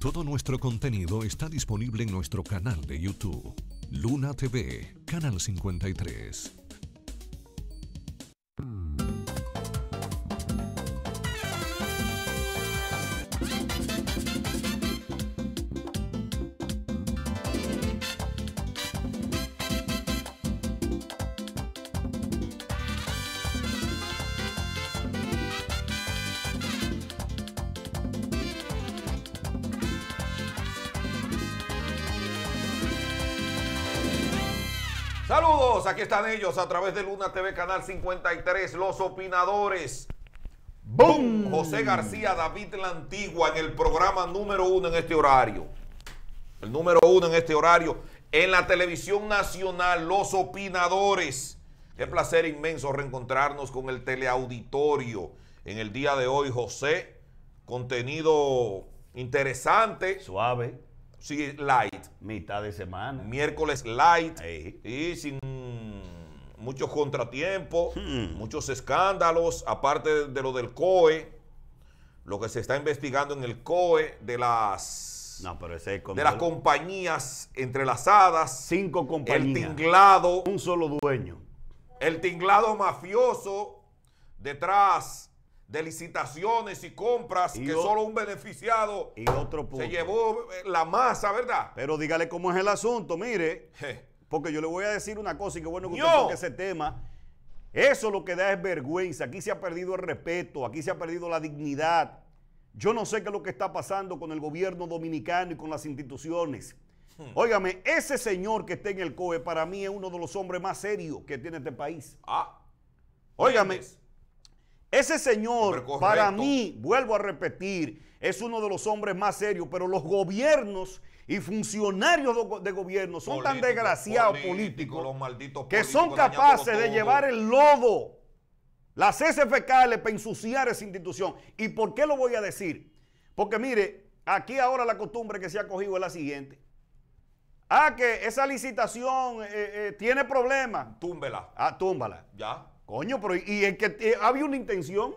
Todo nuestro contenido está disponible en nuestro canal de YouTube, Luna TV, Canal 53. Aquí están ellos a través de Luna TV Canal 53, los opinadores. ¡Bum! José García, David La Antigua en el programa número uno en este horario. El número uno en este horario. En la televisión nacional, los opinadores. Qué placer inmenso reencontrarnos con el teleauditorio. En el día de hoy, José, contenido interesante. Suave. Sí, light. Mitad de semana. Miércoles light. Ey. Y sin muchos contratiempos, Hmm. muchos escándalos, aparte de lo del COE, lo que se está investigando en el COE de las, No, pero ese es con de las compañías entrelazadas, cinco el compañías. tinglado, Un solo dueño. el tinglado mafioso detrás de licitaciones y compras Y que o- solo un beneficiado Y otro punto. se llevó eh, la masa, ¿verdad? Pero dígale cómo es el asunto, mire. Porque yo le voy a decir una cosa y que bueno que usted toque ese tema. Eso lo que da es vergüenza. Aquí se ha perdido el respeto, aquí se ha perdido la dignidad. Yo no sé qué es lo que está pasando con el gobierno dominicano y con las instituciones. Óigame, ese señor que está en el COE para mí es uno de los hombres más serios que tiene este país. Ah, Óigame, ese señor, para mí, vuelvo a repetir, es uno de los hombres más serios, pero los gobiernos y funcionarios de go- de gobierno son tan desgraciados políticos, que son capaces de llevar el lodo, las heces fecales para ensuciar esa institución. ¿Y por qué lo voy a decir? Porque mire, aquí ahora la costumbre que se ha cogido es la siguiente. Ah, que esa licitación eh, eh, tiene problemas. Túmbela, Ah, túmbala. ya, Coño, pero ¿y el que eh, había una intención?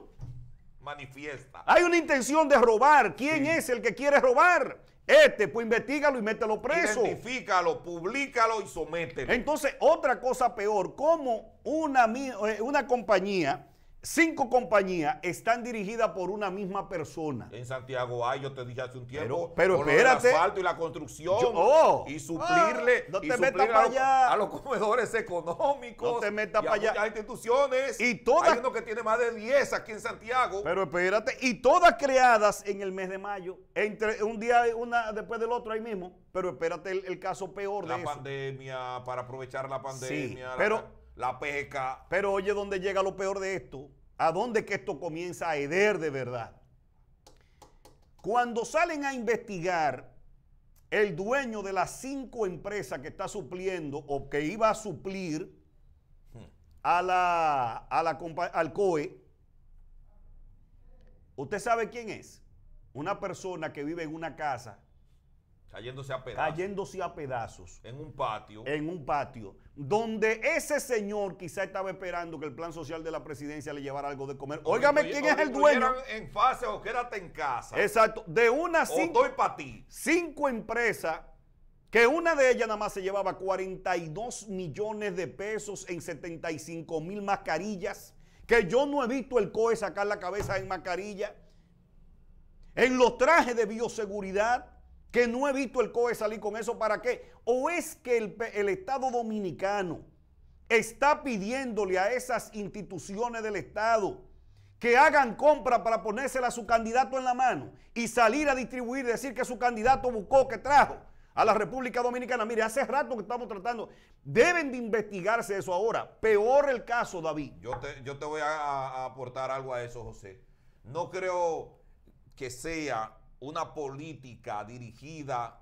manifiesta. Hay una intención de robar. ¿Quién Sí. es el que quiere robar? Este, pues investigalo y mételo preso. Identifícalo, publícalo y somételo. Entonces, otra cosa peor, como una, eh, una compañía, cinco compañías están dirigidas por una misma persona. En Santiago hay, yo te dije hace un tiempo, Pero- pero espérate. asfalto y la construcción Yo- oh. y suplirle, Ah, no y te metas suplirle pa' a, los, allá. a los comedores económicos. No te metas y a pa' allá. muchas instituciones. Y todas- Hay uno que tiene más de 10 aquí en Santiago. Pero espérate, y todas creadas en el mes de mayo, entre un día una después del otro ahí mismo. Pero espérate el, el caso peor la de eso. pandemia, para aprovechar la pandemia, la- pero- la, pesca. Pero oye, ¿dónde llega lo peor de esto? ¿A dónde que esto comienza a heder de verdad? Cuando salen a investigar el dueño de las cinco empresas que está supliendo o que iba a suplir a la, a la al COE, ¿usted sabe quién es? Una persona que vive en una casa Cayéndose a pedazos. cayéndose a pedazos En un patio. en un patio, donde ese señor quizá estaba esperando que el plan social de la presidencia le llevara algo de comer. Óigame, O ¿quién es el dueño? En fase o quédate en casa. Exacto, de unas o cinco, estoy para ti. cinco empresas, que una de ellas nada más se llevaba 42 millones de pesos en 75 mil mascarillas, que yo no he visto el COE sacar la cabeza en mascarilla, en los trajes de bioseguridad, que no he visto el COE salir con eso, ¿para qué? ¿O es que el, el Estado dominicano está pidiéndole a esas instituciones del Estado que hagan compra para ponérsela a su candidato en la mano y salir a distribuir, decir que su candidato buscó, que trajo a la República Dominicana? Mire, hace rato que estamos tratando, deben de investigarse eso ahora. Peor el caso, David. Yo te, yo te voy a aportar algo a eso, José. No creo que sea una política dirigida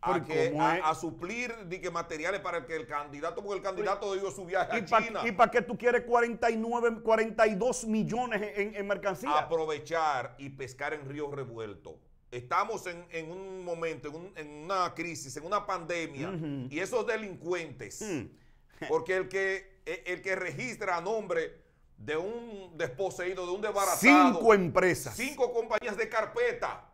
a, que, ¿cómo a, suplir que materiales para que el candidato, porque el candidato dio su viaje ¿Y a para China. qué tú quieres 49, 42 millones en, en mercancía? aprovechar y pescar en río revuelto. Estamos en, en un momento, en, un- en una crisis, en una pandemia, y esos delincuentes, Hmm. porque el que, el el que registra a nombre de un desposeído, de un desbaratado, Cinco empresas. cinco compañías de carpeta,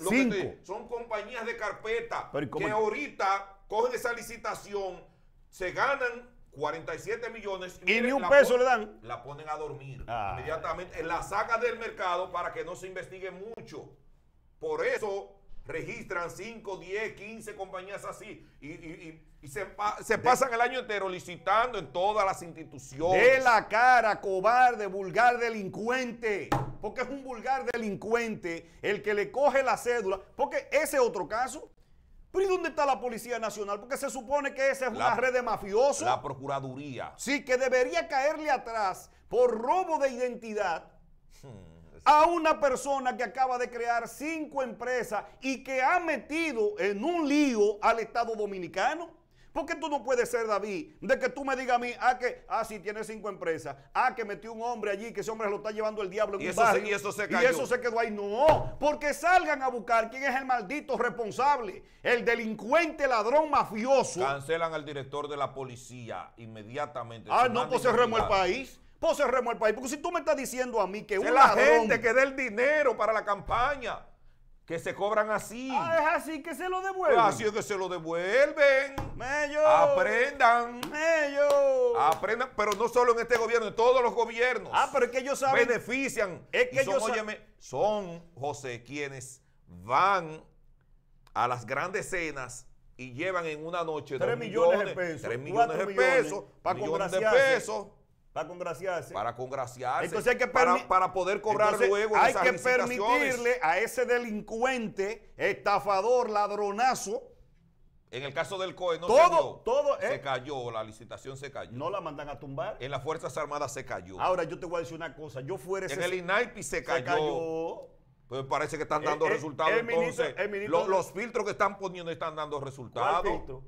lo que Cinco. te- son compañías de carpeta Pero ¿y cómo- que ahorita cogen esa licitación, se ganan 47 millones Y ni un peso le dan. La ponen a dormir Ah. inmediatamente, la sacan del mercado para que no se investigue mucho. Por eso registran 5, 10, 15 compañías así y, y- y- y se, pa- se pasan el año entero licitando en todas las instituciones. De la cara, cobarde, vulgar delincuente. Porque es un vulgar delincuente el que le coge la cédula. Porque ese es otro caso. Pero ¿y dónde está la Policía Nacional? Porque se supone que esa es una red de mafiosos. La Procuraduría. Sí, que debería caerle atrás por robo de identidad Hmm, a una persona que acaba de crear cinco empresas y que ha metido en un lío al Estado Dominicano. Porque tú no puedes ser, David, de que tú me digas a mí, ah, que, ah, sí, tiene cinco empresas, ah, que metió un hombre allí, que ese hombre lo está llevando el diablo en Y un eso se- y eso se Y cayó. eso se quedó ahí. No, porque salgan a buscar quién es el maldito responsable, el delincuente ladrón mafioso. Cancelan al director de la policía inmediatamente. Ah, Se no, pues cerremos el país. Pues cerremos el país. Porque si tú me estás diciendo a mí que Es un la gente que dé el dinero para la campaña, que se cobran así. Ah, es así que se lo Pues devuelven. así es que se lo devuelven. Mello. Aprendan. Mello. Aprendan, pero no solo en este gobierno, en todos los gobiernos. Ah, pero es que ellos saben. benefician. Es que y son, ellos óyeme, son, José, quienes van a las grandes cenas y llevan en una noche Tres dos millones de pesos, tres cuatro millones de pesos, pa' millones de pesos Para congraciarse. para congraciarse, Entonces hay que para, para poder cobrar Entonces, luego Hay esas que permitirle a ese delincuente, estafador, ladronazo. En el caso del COE no Todo, se dio. todo, se eh. cayó, la licitación se cayó. No la mandan a tumbar. En las Fuerzas Armadas se cayó. Ahora yo te voy a decir una cosa. Yo fuera ese. en el INAIPI se se cayó. cayó. Pues parece que están dando Eh, eh, resultados. entonces, ministro los filtros que están poniendo están dando ¿Cuál resultados. filtro?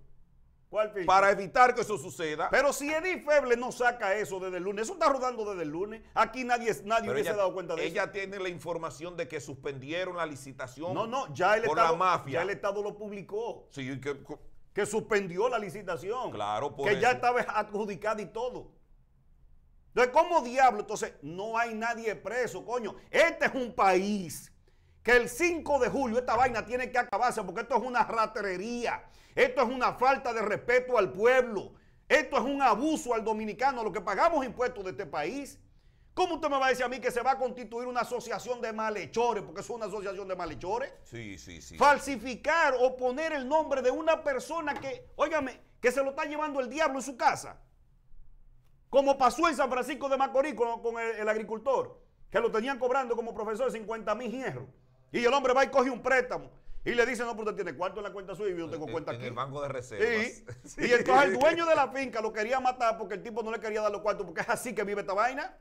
Para evitar que eso suceda. Pero si Edith Feble no saca eso desde el lunes, eso está rodando desde el lunes. Aquí nadie, nadie hubiese ella, dado cuenta de ella eso. tiene la información de que suspendieron la licitación. No, no, ya el, por Estado, la mafia. ya el Estado lo publicó. Sí, que- Que suspendió la licitación. Claro, por Que ya estaba adjudicada y todo. Entonces, ¿cómo diablo? Entonces, no hay nadie preso, coño. Este es un país que el 5 de julio esta vaina tiene que acabarse porque esto es una raterería. Esto es una falta de respeto al pueblo. Esto es un abuso al dominicano, lo que pagamos impuestos de este país. ¿Cómo usted me va a decir a mí que se va a constituir una asociación de malhechores? Porque es una asociación de malhechores. Sí, sí, sí. Falsificar o poner el nombre de una persona que, óigame, que se lo está llevando el diablo en su casa. Como pasó en San Francisco de Macorís con, con el, el agricultor, que lo tenían cobrando como profesor 50 mil hierros. Y el hombre va y coge un préstamo. Y le dice, no, pero usted tiene cuarto en la cuenta suya y yo tengo En- cuenta en aquí. el banco de reservas. Sí. Sí. Y entonces el dueño de la finca lo quería matar porque el tipo no le quería dar los cuartos porque es así que vive esta vaina.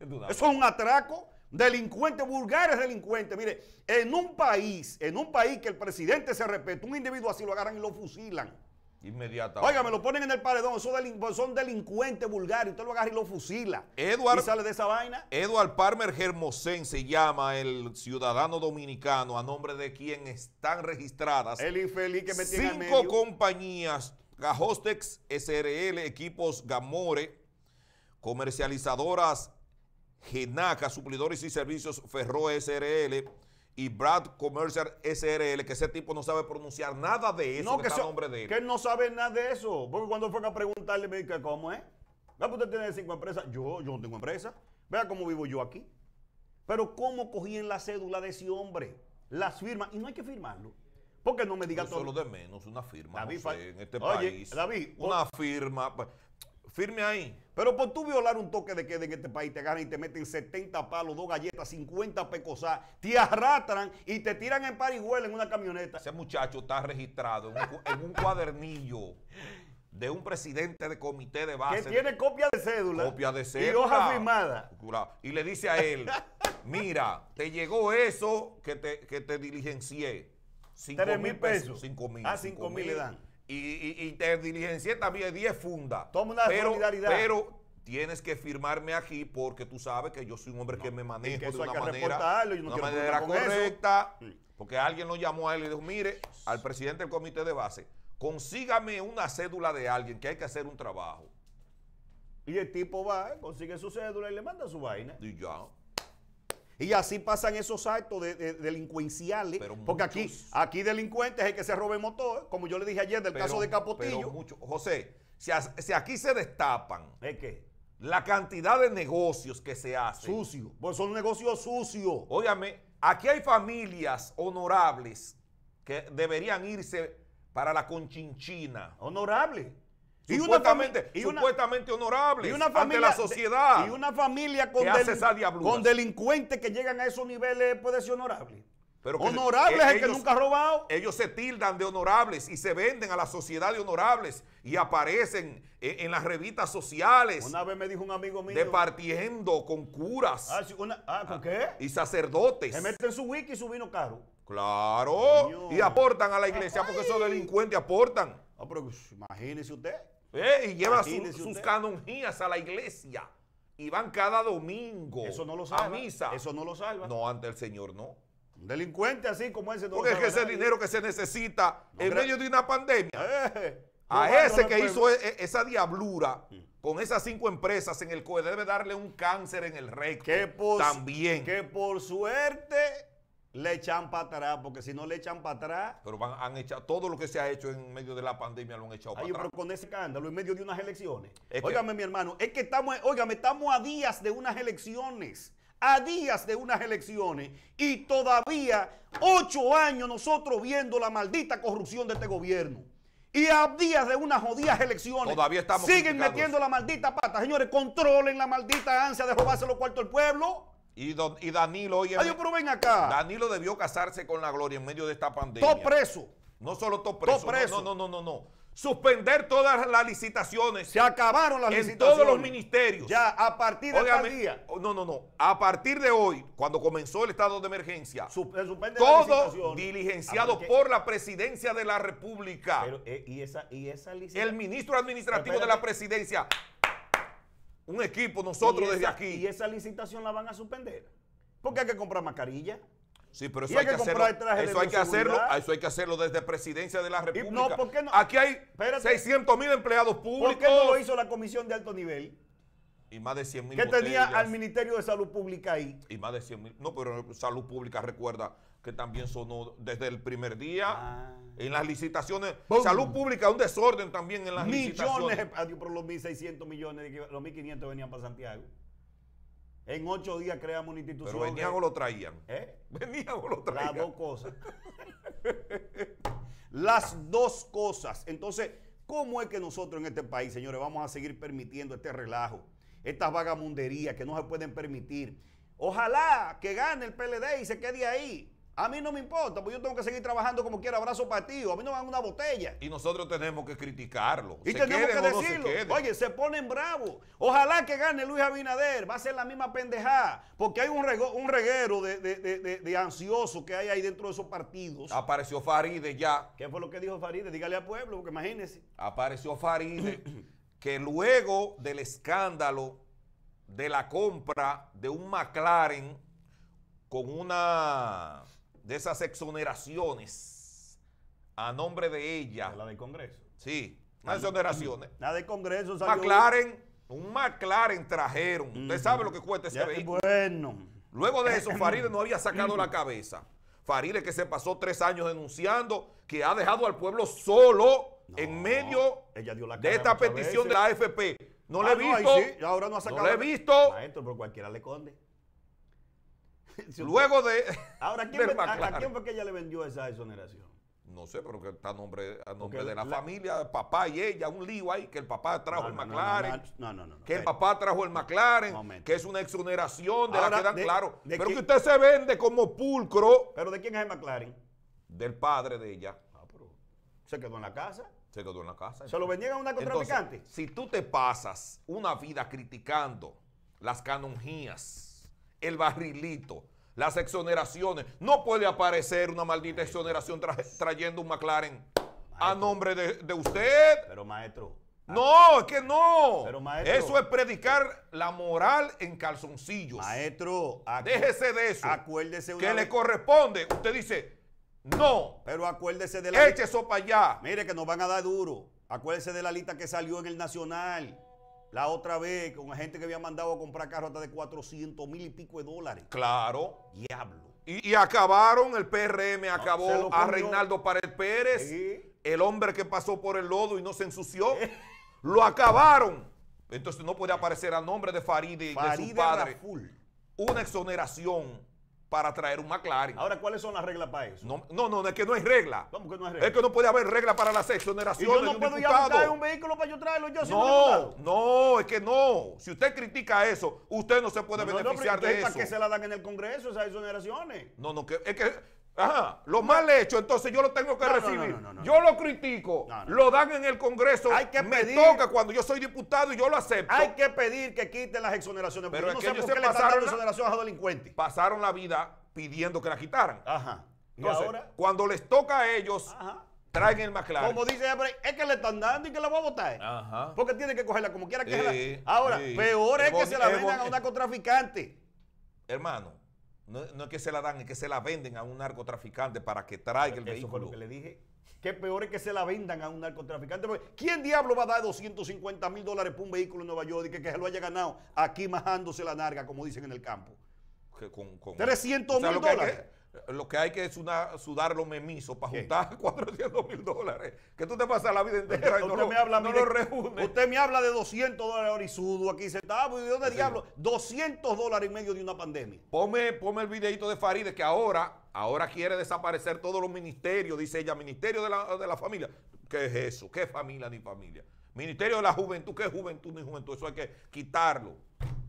Eso es un atraco. Delincuentes, vulgares delincuentes. Mire, en un país, en un país que el presidente se respeta, un individuo así lo agarran y lo fusilan. Inmediatamente. Oiga, me lo ponen en el paredón, son, delin- son delincuentes vulgares, usted lo agarra y lo fusila. Edward- y sale de esa vaina. Edward Palmer Germosén se llama el ciudadano dominicano a nombre de quien están registradas El infeliz que me tiene cinco medio. compañías, Gajostex SRL, Equipos Gamore, comercializadoras Genaca, suplidores y servicios Ferro SRL y Brad Commercial SRL, que ese tipo no sabe pronunciar nada de eso no, que, que, está so- nombre de él. que él no sabe nada de eso. Porque cuando fue a preguntarle, me dice, ¿cómo es? Vea, pues usted tiene cinco empresas. Yo, yo no tengo empresa. Vea cómo vivo yo aquí. Pero ¿cómo cogí en la cédula de ese hombre? Las firmas. Y no hay que firmarlo. Porque no me diga Eso es todo. lo de menos, una firma, David, en este Oye, país. David, una firma. Firme ahí. Pero por tú violar un toque de queda en este país, te agarran y te meten 70 palos, dos galletas, 50 pecosas, te arrastran y te tiran en parihuela en una camioneta. Ese muchacho está registrado en un, cu- en un cuadernillo de un presidente de comité de Que base. tiene copia de cédula. copia de Y cédula. hoja firmada. Y le dice a él, mira, te llegó eso que te, que te diligencié. Cinco Tres mil pesos. Cinco mil. Ah, cinco mil le dan. Y, y- y te diligencié también 10 fundas. Toma una pero, solidaridad. Pero tienes que firmarme aquí porque tú sabes que yo soy un hombre que me manejo que eso de hay una que manera, yo no una manera con eso. correcta. Sí. Porque alguien lo llamó a él y dijo, mire, al presidente del comité de base, consígame una cédula de alguien que hay que hacer un trabajo. Y el tipo va, consigue su cédula y le manda su vaina. Y ya. Y así pasan esos actos de, de- delincuenciales. Pero porque aquí, muchos. aquí delincuentes es el que se robe motor, como yo le dije ayer del Pero- caso de Capotillo. pero mucho- José, si, si aquí se destapan ¿Es qué? la cantidad de negocios que se hacen. Sucio. Pues son negocios sucios. Óigame, aquí hay familias honorables que deberían irse para la conchinchina. Honorable. Y Supuestamente, y una- supuestamente honorables y una ante la sociedad. y una familia con, con delincuentes que llegan a esos niveles puede ser honorable. Pero que- honorable que es el que nunca ha robado. Ellos se tildan de honorables y se venden a la sociedad de honorables y aparecen en, en las revistas sociales Una vez me dijo un amigo mío. departiendo con curas Ah, sí, una- ah, ¿con qué? y sacerdotes. Se mete en su wiki su vino caro. Claro. Y aportan a la iglesia porque esos delincuentes aportan. Ah, pero pues, imagínese usted. ¿Eh? Y su- Imagínese sus canonjías a la iglesia. Y van cada domingo Eso no lo a salva. misa. Eso no lo salva. No, ante el Señor no. Un delincuente así como ese no Porque lo es que ese nadie. dinero que se necesita en medio de una pandemia. Eh, A ese que hizo e- esa diablura con esas cinco empresas en el COE debe darle un cáncer en el recto. que por, También. que por suerte le echan para atrás, porque si no le echan para atrás, Pero van- han echado todo lo que se ha hecho en medio de la pandemia lo han echado para pero atrás. con ese escándalo en medio de unas elecciones. Es que- óigame, mi hermano, es que estamos, óigame, estamos a días de unas elecciones. A días de unas elecciones y todavía ocho años nosotros viendo la maldita corrupción de este gobierno. Y a días de unas jodidas elecciones Todavía estamos siguen metiendo la maldita pata. Señores, controlen la maldita ansia de robarse los cuartos del pueblo. Y, don- y Danilo, oye, Ay, pero ven acá. Danilo debió casarse con la gloria en medio de esta pandemia. Todo preso. No solo todo preso. Todo preso. No, no, no, no, no. Suspender todas las licitaciones Se acabaron las en licitaciones. todos los ministerios. Ya, a partir de Óigame, tal día. No, no, no. A partir de hoy, cuando comenzó el estado de emergencia, su- se suspende la todo diligenciado Ah, por la presidencia de la República. pero, eh, y esa, y esa el ministro administrativo de la presidencia. Un equipo, nosotros desde aquí. Y esa licitación la van a suspender. Porque hay que comprar mascarilla. Sí, pero eso hay hay que hacerlo. Eso hay que hacerlo. Eso hay que hacerlo desde presidencia de la República. ¿por qué no? Aquí hay Espérate. 600 mil empleados públicos ¿Por qué no lo hizo la comisión de alto nivel? y más de 100 mil Que tenía al Ministerio de Salud Pública ahí. y más de 100 mil. No, pero Salud Pública recuerda que también sonó desde el primer día Ah. en las licitaciones. ¡Bum! Salud Pública, un desorden también en las Millones, licitaciones. adiós, pero los 1.600 millones, los 1.500 venían para Santiago. En ocho días creamos una institución. Pero venían que- o lo traían. ¿Eh? Venían o lo Las traían. dos cosas. Las dos cosas. Entonces, ¿cómo es que nosotros en este país, señores, vamos a seguir permitiendo este relajo? Estas vagamunderías que no se pueden permitir. Ojalá que gane el PLD y se quede ahí. A mí no me importa, pues yo tengo que seguir trabajando como quiera, abrazo partido. A mí no me dan una botella. Y nosotros tenemos que criticarlo. Y Se tenemos que o no se decirlo. Oye, se ponen bravos. Ojalá que gane Luis Abinader. Va a ser la misma pendejada. Porque hay un, rego- un reguero de, de, de, de- de ansiosos que hay ahí dentro de esos partidos. Apareció Faride ya. ¿Qué fue lo que dijo Faride? Dígale al pueblo, porque imagínese. Apareció Faride que luego del escándalo de la compra de un McLaren con una de esas exoneraciones a nombre de ella. La del Congreso. Sí, unas exoneraciones. La del Congreso salió. McLaren, un McLaren trajeron. Usted sabe lo que cuesta ese Ya, vehículo. Bueno. Luego de eso, Faride no había sacado la cabeza. Faride que se pasó tres años denunciando que ha dejado al pueblo solo en medio ella dio la de esta petición veces. de la AFP. No Ah, le he ahí visto. sí, ahora no ha sacado. No le he visto. Maestro, pero cualquiera le conde. Luego de. Ahora, ¿quién a- ¿a, McLaren. quién fue que ella le vendió esa exoneración? No sé, pero que está a nombre, a nombre Porque de la, la- familia, papá y ella, un lío ahí, que el papá trajo No, el no, McLaren. No, no, no. Que el espérate. papá trajo el McLaren, que es una exoneración de Ahora, la que dan de- claro. de pero que- que usted se vende como pulcro ¿Pero de quién es el McLaren? del padre de ella. Ah, pero se quedó en la casa. Se quedó en la casa. ¿Se lo vendían a un narcotraficante? Entonces, si tú te pasas una vida criticando las canonjías, el barrilito, las exoneraciones, no puede aparecer una maldita exoneración tra- trayendo un McLaren a nombre de, de usted. Pero maestro. No, es que no. Pero, maestro- eso es predicar la moral en calzoncillos. Maestro, Déjese de eso. acuérdese una que le corresponde. Usted dice, no, Pero acuérdese de la eche eso para allá. Mire que nos van a dar duro. Acuérdese de la lista que salió en el Nacional. La otra vez con gente que había mandado a comprar carros hasta de 400 mil y pico de dólares. Claro. Diablo. Y, y acabaron, el PRM acabó a. Reinaldo Pared Pérez, el hombre que pasó por el lodo y no se ensució, lo acabaron. Entonces no puede aparecer a nombre de Faride y de su Faride padre Raful. una exoneración para traer un McLaren. Ahora, ¿cuáles son las reglas para eso? No, no, no, es que no hay regla. ¿Cómo que no hay Es regla? que no puede haber regla para las Y exoneraciones yo de no un puedo ir a diputado. un vehículo para yo traerlo yo No, no, es que no. Si usted critica eso, usted no se puede No, no, no, beneficiar pero de ¿Para eso. qué se la dan en el Congreso esas exoneraciones? No, no, que, es que, ajá, lo mal hecho, entonces yo lo tengo que No, recibir. no, yo lo critico, lo dan en el Congreso, Hay que me pedir- toca cuando yo soy diputado y yo lo acepto. Hay que pedir que quiten las exoneraciones. Pero es que ellos se qué le están pasaron dando la- exoneración a los delincuentes. Pasaron la vida pidiendo que la quitaran. Ajá. ¿Y Entonces, ahora? cuando les toca a ellos, Ajá. traen el McLaren. Como dice es que le están dando y que la va a votar. Ajá. Porque tiene que cogerla como quiera que la... Ahora, peor es Es que se la vendan a boni- un narcotraficante. Hermano, no, no es que se la dan, es que se la venden a un narcotraficante para que traiga el Eso fue vehículo. lo que le dije. Que peor es que se la vendan a un narcotraficante. ¿Quién diablo va a dar 250 mil dólares por un vehículo en Nueva York y que, que se lo haya ganado aquí majándose la narga, como dicen en el campo? que con, con- 300 lo mil dólares. Lo que hay que es una, sudar los memisos para ¿Qué? juntar 400 mil dólares. Que tú te pasas la vida entera y no, Usted lo, me habla no lo reúnes. Usted me habla de 200 dólares orisudo aquí sentado. ¿Y de dónde diablo? 200 dólares en medio de una pandemia. Ponme, ponme el videito de Faride que ahora, ahora quiere desaparecer todos los ministerios, dice ella, Ministerio de la, de la Familia. ¿Qué es eso? ¿Qué familia ni familia? Ministerio de la Juventud, ¿qué juventud ni juventud? Eso hay que quitarlo.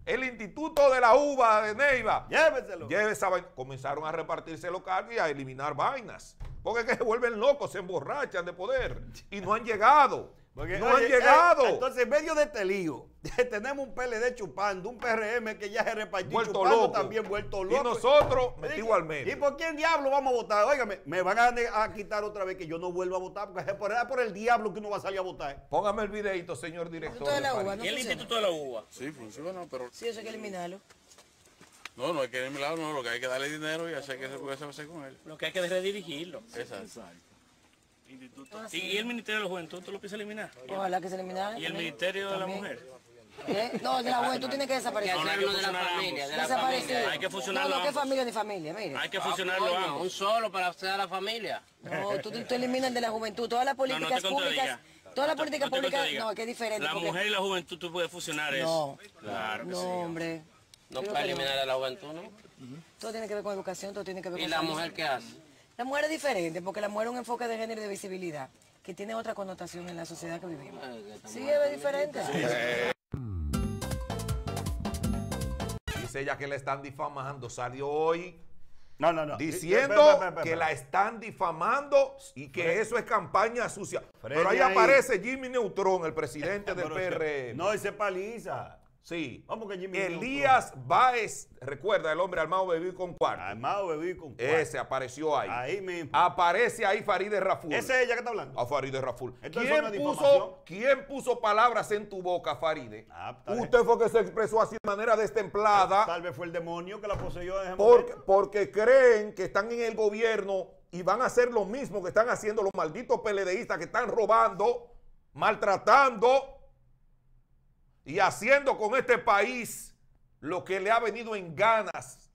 El Instituto de la Uva de Neiva. Lléveselo. Vaina. Comenzaron a repartirse los cargos y a eliminar vainas. Porque es que se vuelven locos, se emborrachan de poder. Y no han llegado. Porque, no oye, han eh, llegado. entonces, en medio de este lío, tenemos un PLD chupando, un PRM que ya se repartió Vuelto chupando loco. también vuelto Y loco. nosotros Me metidos al medio. ¿Y por quién diablo vamos a votar? Óigame, me van a, quitar otra vez que yo no vuelva a votar, porque es por, es por el diablo que uno va a salir a votar. Póngame el videito, señor director. Instituto de la Faride. ¿no ¿Y el? Instituto de la Uva? Sí, funciona, pero Sí, eso hay que eliminarlo. no, no hay que eliminarlo, no, lo que hay que darle dinero y hacer que se puede hacer con él. Lo que hay que es redirigirlo. Exacto. ¿Y, y el Ministerio de la Juventud tú lo piensas eliminar? Ojalá que se eliminara. ¿Y el también. Ministerio de la. Mujer? ¿Eh? No, de la juventud tiene que desaparecer. No, no hay que fusionar ambos. Desaparecer. Hay que fusionarlo No, no, que familia ni familia, mire. Hay que fusionarlo ambos. Un solo para hacer a la familia. No, tú, tú eliminas el de la juventud. Todas las No, no políticas te públicas. Todas las No políticas no públicas. No, que es diferente. La porque- mujer y la juventud tú puedes fusionar No. eso. Claro que No, sí. hombre. No que eliminar a la juventud, ¿no? Todo tiene que ver con educación, todo tiene que ver ¿Y con la salud. mujer qué hace? La mujer es diferente, porque la mujer es un enfoque de género y de visibilidad, que tiene otra connotación en la sociedad que vivimos. Sí, es diferente. Dice ella que la están difamando. Salió hoy No, no, no. diciendo que la están difamando y que eso es campaña sucia. Pero ahí ahí. aparece Jimmy Neutron, el presidente del ese- No, ese es paliza. Sí. Vamos que Jimmy Elías Báez, recuerda, el hombre armado bebido con cuarto. Armado, bebí con cuatro. Ese apareció ahí. Ahí mismo. Aparece ahí Farideh Raful. Ese es ella que está hablando. A Farideh Raful. ¿Quién ¿eso no es puso? ¿Quién puso palabras en tu boca, Farideh? Ah. Usted fue que se expresó así de manera destemplada. Tal vez fue el demonio que la poseyó en ese Porque, momento. porque creen que están en el gobierno y van a hacer lo mismo que están haciendo los malditos PLDistas que están robando, maltratando y haciendo con este país lo que le ha venido en ganas.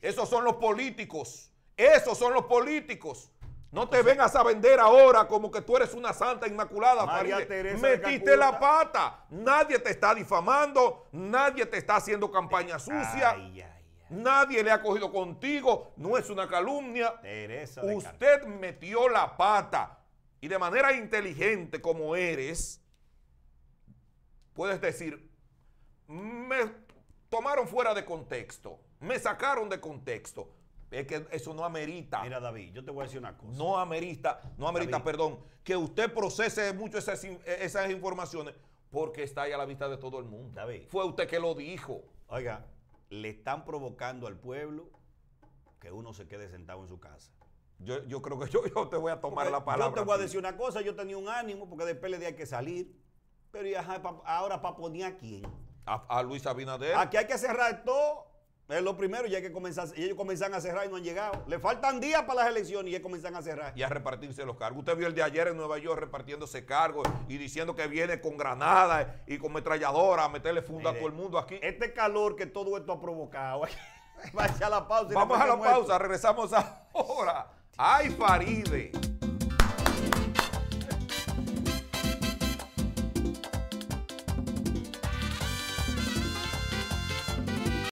Esos son los políticos. Esos son los políticos. No te vengas a vender ahora como que tú eres una santa inmaculada, María. Teresa Metiste la pata. Nadie te está difamando. Nadie te está haciendo campaña sucia. Ay, ay, ay. Nadie le ha cogido contigo, no es una calumnia. Teresa Usted metió la pata y de manera inteligente como eres, puedes decir, me tomaron fuera de contexto, me sacaron de contexto. Es que eso no amerita. Mira, David, yo te voy a decir una cosa. No amerita, no amerita, David. perdón, que usted procese mucho esas, esas informaciones porque está ahí a la vista de todo el mundo. David. Fue usted que lo dijo. Oiga, le están provocando al pueblo que uno se quede sentado en su casa. Yo, yo creo que yo, yo te voy a tomar Porque la palabra. Yo te voy a decir una cosa, yo tenía un ánimo porque del PLD hay que salir. Pero y ajá, pa- ahora para poner a quién. A, a Luis Abinader. Aquí hay que cerrar todo Es lo primero, y hay que comenzar, y ellos comienzan a cerrar y no han llegado. Le faltan días para las elecciones y ya comienzan a cerrar. y a repartirse los cargos. Usted vio el de ayer en Nueva York repartiéndose cargos y diciendo que viene con granada y con metralladora a meterle funda a todo el mundo aquí. Este calor que todo esto ha provocado. Vaya a la pausa. y Vamos a la muerto. pausa, regresamos ahora. ¡Ay, Faride!